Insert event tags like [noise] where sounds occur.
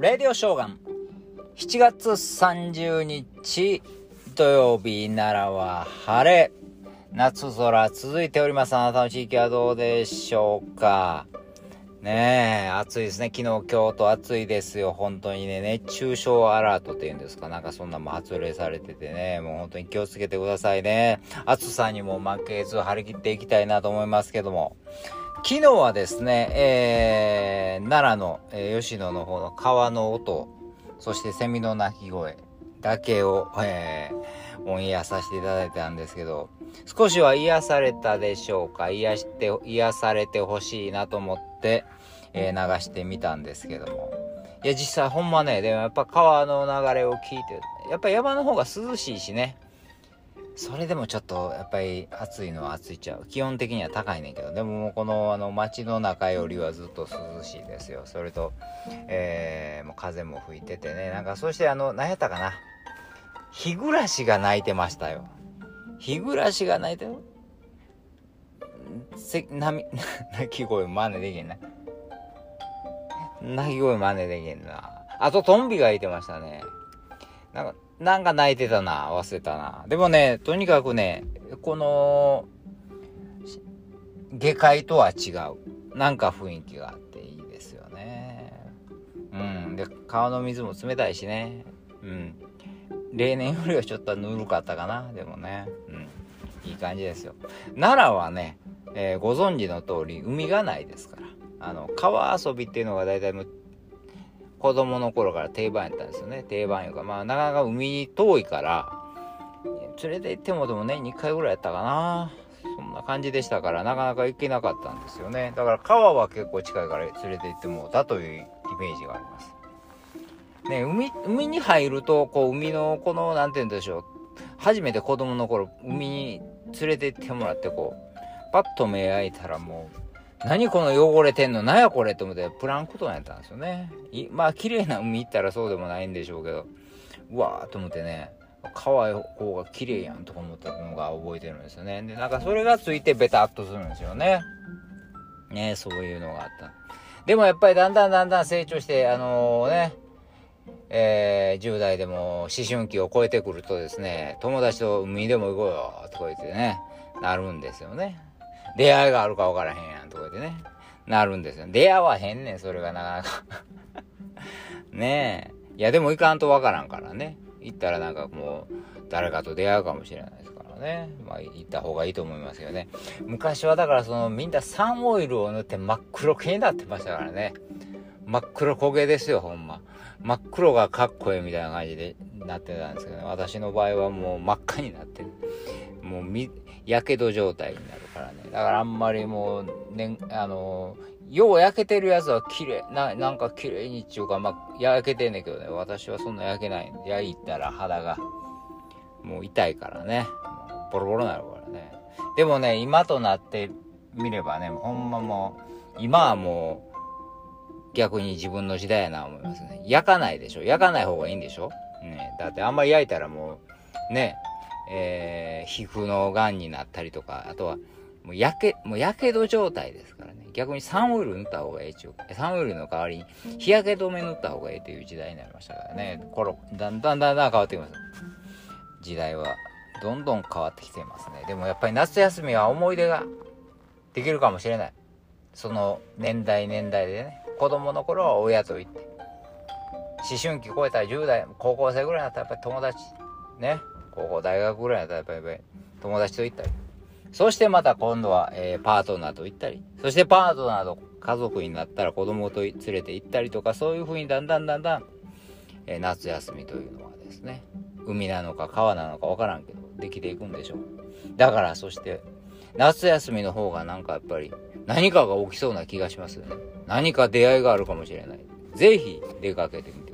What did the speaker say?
レディオショーガン。7月30日土曜日奈良は晴れ。夏空続いております。あなたの地域はどうでしょうか？ねえ、暑いですね。昨日、今日と暑いですよ。本当にね、熱中症アラートっていうんですか。なんかそんなも発令されててね、もう本当に気をつけてくださいね。暑さにも負けず張り切っていきたいなと思いますけども。昨日はですね、えー、奈良の、えー、吉野の方の川の音、そしてセミの鳴き声だけを、えー、オンエアさせていただいたんですけど、少しは癒されたでしょうか？癒して、癒されてほしいなと思って、えー、流してみたんですけども。いや、実際ほんまね、でもやっぱ川の流れを聞いて、やっぱ山の方が涼しいしね、それでもちょっとやっぱり暑いのは暑いちゃう。基本的には高いねんけど。でももこのあの街の中よりはずっと涼しいですよ。それと、えー、もう風も吹いててね。なんかそしてあの何やったかな。日暮らしが泣いてましたよ。日暮らしが泣いてる？せなみ [laughs] 鳴き声真似できんな。鳴き声真似できんな。あとトンビがいてましたね。なんかなんか泣いてたな。忘れたな。でもね、とにかくね、この、下界とは違う。なんか雰囲気があっていいですよね。うん。で、川の水も冷たいしね。うん。例年よりはちょっとぬるかったかな。でもね。うん。いい感じですよ。奈良はね、えー、ご存知の通り、海がないですから。あの、川遊びっていうのが大体子供の頃から定番やったんですよね。定番いうか、まあ、なかなか海に遠いから、連れて行ってもでもね、2回ぐらいやったかな。そんな感じでしたから、なかなか行けなかったんですよね。だから川は結構近いから連れて行ってもだというイメージがあります。ね、海、海に入ると、こう、海の、この、なんて言うんでしょう。初めて子供の頃、海に連れて行ってもらって、こう、パッと目開いたらもう、何この汚れてんの？なんやこれと思ってプランクトンやったんですよね。まあ綺麗な海行ったらそうでもないんでしょうけど、うわーと思ってね、川の方が綺麗やんとか思ったのが覚えてるんですよね。で、なんかそれがついてベタっとするんですよね。ねそういうのがあった。でもやっぱりだんだんだんだん成長して、あのー、ね、えー、10代でも思春期を超えてくるとですね、友達と海でも行こうよとか言ってね、なるんですよね。出会いがあるか分からへんやんとかでね、なるんですよ。出会わへんねん、それがなかなか [laughs] ねえ。いや、でも行かんと分からんからね。行ったらなんかもう、誰かと出会うかもしれないですからね。まあ、行った方がいいと思いますよね。昔はだからその、みんなサンオイルを塗って真っ黒系になってましたからね。真っ黒焦げですよ、ほんま。真っ黒がかっこいいみたいな感じでなってたんですけどね。私の場合はもう真っ赤になってる。もうみ、やけど状態になるからね。だからあんまりもう、ね、あの、よう焼けてるやつは綺麗、な、なんか綺麗にっていうか、まあ、焼けてんねんけどね、私はそんな焼けない。焼いたら肌が、もう痛いからね。ボロボロになるからね。でもね、今となってみればね、ほんまもう、今はもう、逆に自分の時代やな思いますね。焼かないでしょ焼かない方がいいんでしょねだってあんまり焼いたらもう、ね、えー、皮膚の癌になったりとか、あとは、もうやけ、もうやけど状態ですからね。逆にサンオイル塗った方がいいちゅう。サンオイルの代わりに日焼け止め塗った方がいいという時代になりましたからね。ころ、だんだんだんだん変わってきます。時代はどんどん変わってきていますね。でもやっぱり夏休みは思い出ができるかもしれない。その年代年代でね。子供の頃は親と行って。思春期超えたら10代、高校生ぐらいになったらやっぱり友達、ね。高校、大学ぐらいだったらやっぱり友達と行ったり。そしてまた今度は、えー、パートナーと行ったり。そしてパートナーと家族になったら子供と連れて行ったりとか、そういう風にだんだんだんだん、えー、夏休みというのはですね、海なのか川なのかわからんけど、できていくんでしょう。だから、そして、夏休みの方がなんかやっぱり何かが起きそうな気がしますよね。何か出会いがあるかもしれない。ぜひ出かけてみて